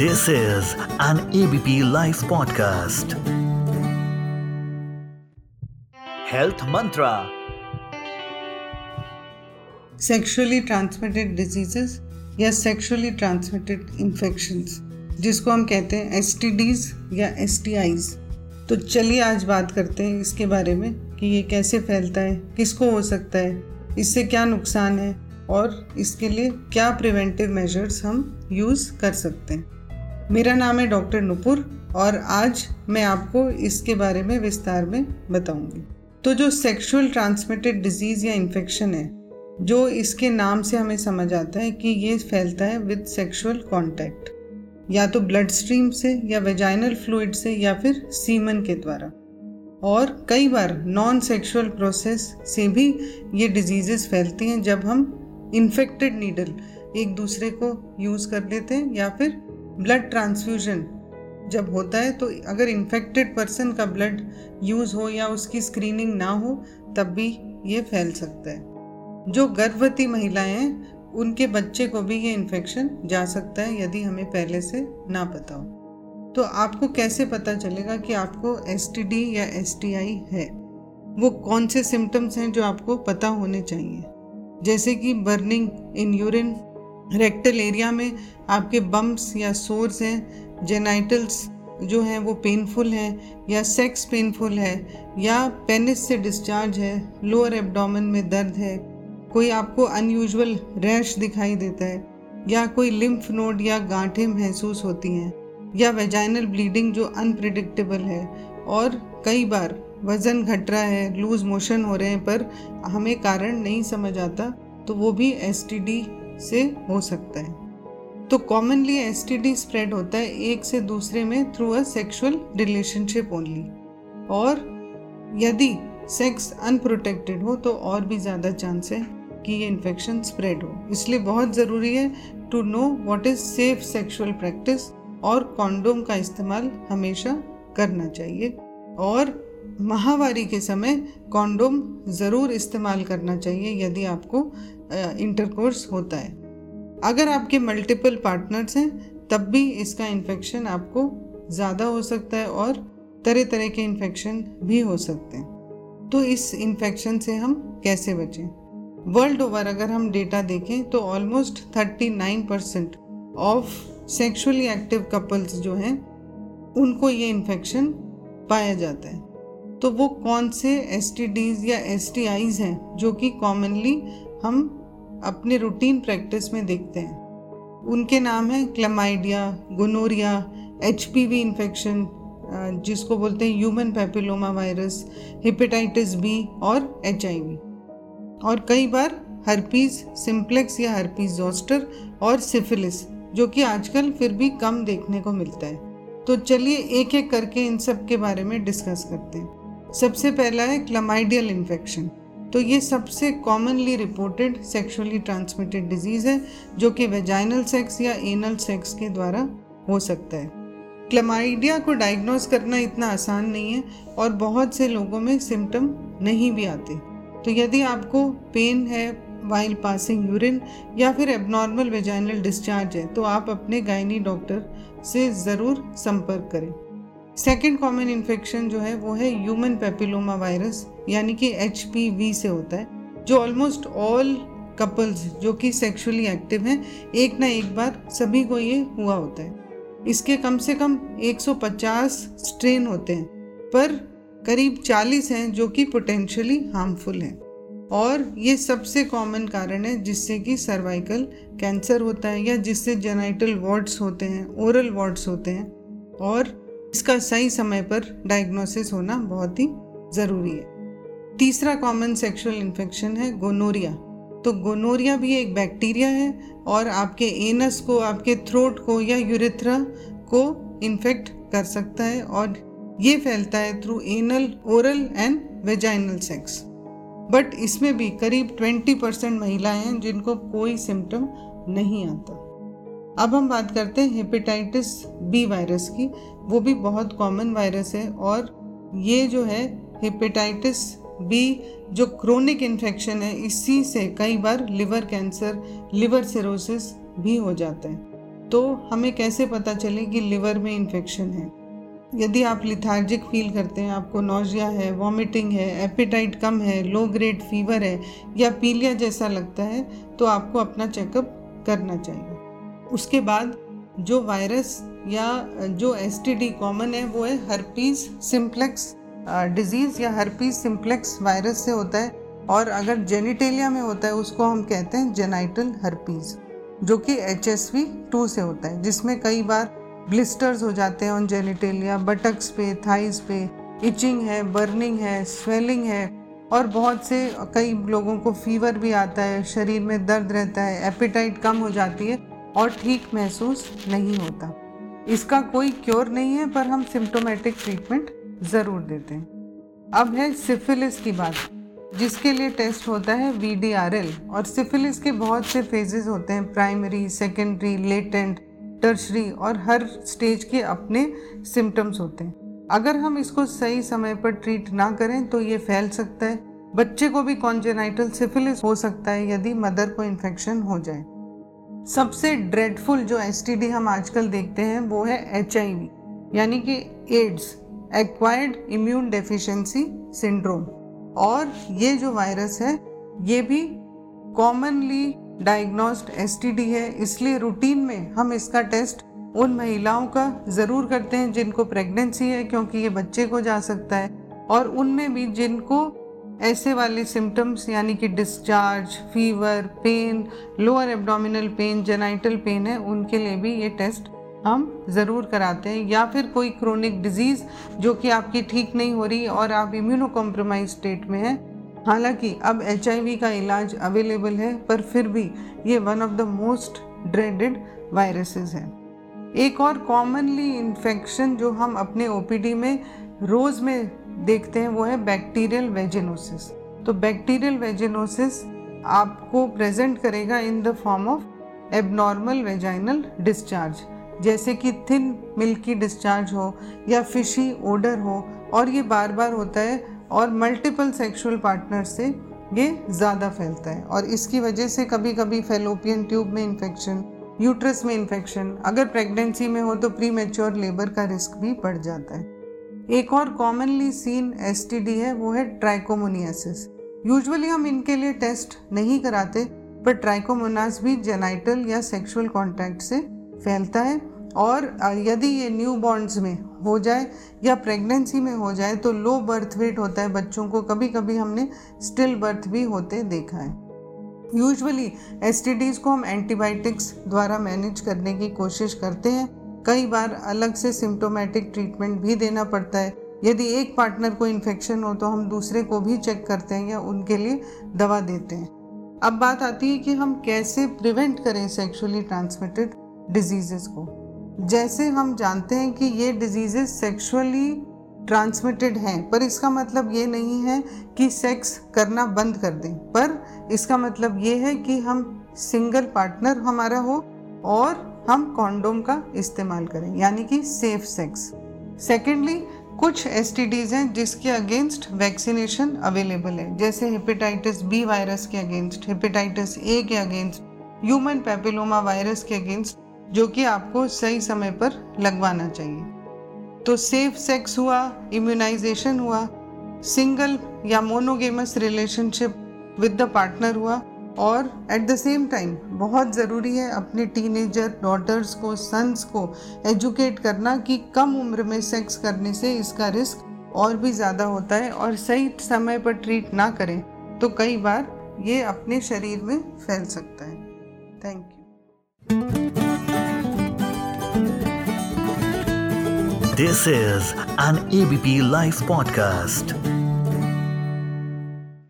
This is an ABP Life podcast. Health Mantra. Sexually transmitted diseases या sexually transmitted infections जिसको हम कहते हैं एस या एस टी आईज तो चलिए आज बात करते हैं इसके बारे में कि ये कैसे फैलता है, किसको हो सकता है, इससे क्या नुकसान है और इसके लिए क्या प्रिवेंटिव मेजर्स हम यूज़ कर सकते हैं। मेरा नाम है डॉक्टर नुपुर और आज मैं आपको इसके बारे में विस्तार में बताऊँगी। तो जो सेक्सुअल ट्रांसमिटेड डिज़ीज़ या इन्फेक्शन है, जो इसके नाम से हमें समझ आता है कि ये फैलता है विद सेक्सुअल कांटेक्ट या तो ब्लड स्ट्रीम से, या वेजाइनल फ्लूड से, या फिर सीमन के द्वारा। और कई बार नॉन सेक्सुअल प्रोसेस से भी ये डिजीजेस फैलती हैं जब हम इन्फेक्टेड नीडल एक दूसरे को यूज़ कर लेते हैं या फिर ब्लड ट्रांसफ्यूजन जब होता है तो अगर इन्फेक्टेड पर्सन का ब्लड यूज़ हो या उसकी स्क्रीनिंग ना हो, तब भी ये फैल सकता है। जो गर्भवती महिलाएँ हैं, उनके बच्चे को भी ये इन्फेक्शन जा सकता है, यदि हमें पहले से ना पता हो। तो आपको कैसे पता चलेगा कि आपको एसटीडी या एसटीआई है? वो कौन से सिम्टम्स हैं जो आपको पता होने चाहिए? जैसे कि burning in urine rectal area में आपके बम्प्स या सोर्स हैं जेनाइटल्स जो हैं वो पेनफुल हैं या सेक्स पेनफुल है या पेनिस से डिस्चार्ज है लोअर एब्डोमेन में दर्द है, कोई आपको अनयूजुअल रैश दिखाई देता है या कोई लिम्फ नोड या गांठें महसूस होती हैं या वेजाइनल ब्लीडिंग जो अनप्रिडिक्टेबल है और कई बार वज़न घट रहा है लूज मोशन हो रहे हैं पर हमें कारण नहीं समझ आता तो वो भी एसटीडी से हो सकता है। तो कॉमनली एसटीडी स्प्रेड होता है एक से दूसरे में through a sexual relationship only और यदि सेक्स अनप्रोटेक्टेड हो तो और भी ज़्यादा चांस है कि ये इन्फेक्शन स्प्रेड हो। इसलिए बहुत ज़रूरी है to know what is safe sexual practice और कॉन्डोम का इस्तेमाल हमेशा करना चाहिए। और माहवारी के समय कॉन्डोम ज़रूर इस्तेमाल करना चाहिए यदि आपको इंटरकोर्स होता है। अगर आपके मल्टीपल पार्टनर्स हैं, तब भी इसका इन्फेक्शन आपको ज़्यादा हो सकता है और तरह तरह के इन्फेक्शन भी हो सकते हैं। तो इस इन्फेक्शन से हम कैसे बचें? वर्ल्ड ओवर अगर हम डेटा देखें तो almost 39 percent of sexually active couples जो हैं, उनको ये इन्फेक्शन पाया जाता है। तो वो कौन से एस या एस हैं, जो कि कॉमनली हम अपने रूटीन प्रैक्टिस में देखते हैं। उनके नाम हैं क्लमाइडिया गोनोरिया एच इन्फेक्शन जिसको बोलते हैं human papilloma virus hepatitis B और एचआईवी और कई बार हर्पीज सिंप्लेक्स या हर्पीज जोस्टर और सिफिलिस जो कि आजकल फिर भी कम देखने को मिलता है। तो चलिए एक एक करके इन सब के बारे में डिस्कस करते हैं। सबसे पहला है क्लमाइडियल इन्फेक्शन तो ये सबसे commonly reported sexually transmitted disease है, जो कि वेजाइनल सेक्स या एनल सेक्स के द्वारा हो सकता है। क्लमाइडिया को डायग्नोज करना इतना आसान नहीं है और बहुत से लोगों में सिम्टम नहीं भी आते। तो यदि आपको पेन है वाइल पासिंग यूरिन या फिर एबनॉर्मल वेजाइनल डिस्चार्ज है तो आप अपने गायनी डॉक्टर से ज़रूर संपर्क करें। सेकेंड कॉमन इन्फेक्शन जो है वो है ह्यूमन पेपिलोमा वायरस यानी कि एचपीवी से होता है, जो ऑलमोस्ट ऑल कपल्स जो कि सेक्सुअली एक्टिव हैं, एक ना एक बार सभी को ये हुआ होता है। इसके कम से कम 150 स्ट्रेन होते हैं, पर करीब 40 हैं जो कि पोटेंशियली हार्मफुल हैं। और ये सबसे कॉमन कारण है जिससे कि सर्वाइकल कैंसर होता है या जिससे जेनाइटल वार्ड्स होते हैं ओरल वार्ड्स होते हैं, और इसका सही समय पर डायग्नोसिस होना बहुत ही ज़रूरी है। तीसरा कॉमन सेक्सुअल इन्फेक्शन है गोनोरिया तो गोनोरिया भी एक बैक्टीरिया है और आपके एनस को, आपके थ्रोट को या यूरिथ्रा को इन्फेक्ट कर सकता है और ये फैलता है through anal oral and vaginal sex but इसमें भी करीब 20 परसेंट महिलाएँ हैं जिनको कोई सिम्टम नहीं आता। अब हम बात करते हैं हेपेटाइटिस बी वायरस की। वो भी बहुत कॉमन वायरस है और ये जो है हेपेटाइटिस बी जो क्रोनिक इन्फेक्शन है, इसी से कई बार लिवर कैंसर लिवर सिरोसिस भी हो जाता है। तो हमें कैसे पता चले कि लिवर में इन्फेक्शन है? यदि आप लिथार्जिक फील करते हैं, आपको नोजिया है वॉमिटिंग है एपिटाइट कम है लो ग्रेड फीवर है, या पीलिया जैसा लगता है तो आपको अपना चेकअप करना चाहिए। उसके बाद जो वायरस या जो एसटीडी कॉमन है, वो है हर्पीज सिम्प्लेक्स डिज़ीज़ या हर्पीज सिम्प्लेक्स वायरस से होता है। और अगर जेनिटेलिया में होता है, उसको हम कहते हैं जेनाइटल हर्पीज जो कि एच एस वी टू से होता है, जिसमें कई बार ब्लिस्टर्स हो जाते हैं ऑन जेनिटेलिया बटक्स पे थाइस पे इचिंग है बर्निंग है स्वेलिंग है, और बहुत से कई लोगों को फीवर भी आता है, शरीर में दर्द रहता है एपिटाइट कम हो जाती है। और ठीक महसूस नहीं होता। इसका कोई क्योर नहीं है, पर हम सिम्टोमेटिक ट्रीटमेंट ज़रूर देते हैं। अब है सिफिलिस की बात, जिसके लिए टेस्ट होता है वीडीआरएल और सिफिलिस के बहुत से फेजेस होते हैं प्राइमरी सेकेंडरी लेटेंट टर्शरी और हर स्टेज के अपने सिम्टम्स होते हैं। अगर हम इसको सही समय पर ट्रीट ना करें तो ये फैल सकता है। बच्चे को भी कॉन्जेनाइटल सिफिलिस हो सकता है, यदि मदर को इन्फेक्शन हो जाए। सबसे ड्रेडफुल जो एसटीडी हम आजकल देखते हैं वो है एचआईवी यानी कि AIDS acquired immune deficiency syndrome और ये जो वायरस है, ये भी कॉमनली डायग्नोस्ड एसटीडी है, इसलिए रूटीन में हम इसका टेस्ट उन महिलाओं का ज़रूर करते हैं जिनको प्रेगनेंसी है, क्योंकि ये बच्चे को जा सकता है, और उनमें भी जिनको ऐसे वाले सिम्टम्स यानी कि discharge fever pain lower abdominal pain genital pain है, उनके लिए भी ये टेस्ट हम ज़रूर कराते हैं। या फिर कोई क्रोनिक डिज़ीज़ जो कि आपकी ठीक नहीं हो रही और आप इम्यूनो कॉम्प्रोमाइज स्टेट में हैं, हालाँकि अब एचआईवी का इलाज अवेलेबल है, पर फिर भी ये one of the most dreaded viruses है। एक और कॉमनली इन्फेक्शन जो हम अपने ओपीडी में रोज़ में देखते हैं वो है बैक्टीरियल वेजिनोसिस तो बैक्टीरियल वेजिनोसिस आपको प्रेजेंट करेगा in the form of abnormal vaginal discharge जैसे कि थिन मिल्की डिस्चार्ज हो या फिशी ओडर हो, और ये बार बार होता है, और मल्टीपल सेक्सुअल पार्टनर से ये ज़्यादा फैलता है. और इसकी वजह से कभी कभी फेलोपियन ट्यूब में इन्फेक्शन यूट्रस में इन्फेक्शन अगर प्रेगनेंसी में हो तो प्री मेच्योर लेबर का रिस्क भी बढ़ जाता है. एक और कॉमनली सीन एसटीडी है, वो है ट्राइकोमोनियासिस यूजुअली हम इनके लिए टेस्ट नहीं कराते पर ट्राइकोमोनास भी जेनाइटल या सेक्सुअल कॉन्टैक्ट से फैलता है और यदि ये न्यू बॉन्ड्स में हो जाए या प्रेगनेंसी में हो जाए तो लो बर्थ वेट होता है बच्चों को कभी कभी हमने स्टिल बर्थ भी होते देखा है. यूजुअली एस को हम एंटीबायोटिक्स द्वारा मैनेज करने की कोशिश करते हैं कई बार अलग से सिम्टोमेटिक ट्रीटमेंट भी देना पड़ता है। यदि एक पार्टनर को इन्फेक्शन हो तो हम दूसरे को भी चेक करते हैं या उनके लिए दवा देते हैं। अब बात आती है कि हम कैसे प्रिवेंट करें सेक्सुअली ट्रांसमिटेड डिज़ीज़ को। जैसे हम जानते हैं कि ये डिज़ीज़ सेक्सुअली ट्रांसमिटेड हैं, पर इसका मतलब ये नहीं है कि सेक्स करना बंद कर दें, पर इसका मतलब ये है कि हम सिंगल पार्टनर हमारा हो और हम कॉन्डोम का इस्तेमाल करें, यानी कि सेफ़ सेक्स सेकेंडली कुछ एस हैं जिसके अगेंस्ट वैक्सीनेशन अवेलेबल है, जैसे हेपेटाइटिस बी वायरस के अगेंस्ट हेपेटाइटिस ए के अगेंस्ट ह्यूमन पेपिलोमा वायरस के अगेंस्ट जो कि आपको सही समय पर लगवाना चाहिए। तो सेफ़ सेक्स हुआ इम्यूनाइजेशन हुआ सिंगल या monogamous relationship with the partner हुआ और एट द सेम टाइम बहुत ज़रूरी है अपने टीनेजर डॉटर्स को सन्स को एजुकेट करना कि कम उम्र में सेक्स करने से इसका रिस्क और भी ज़्यादा होता है और सही समय पर ट्रीट ना करें तो कई बार ये अपने शरीर में फैल सकता है thank you This is an ABP Life podcast.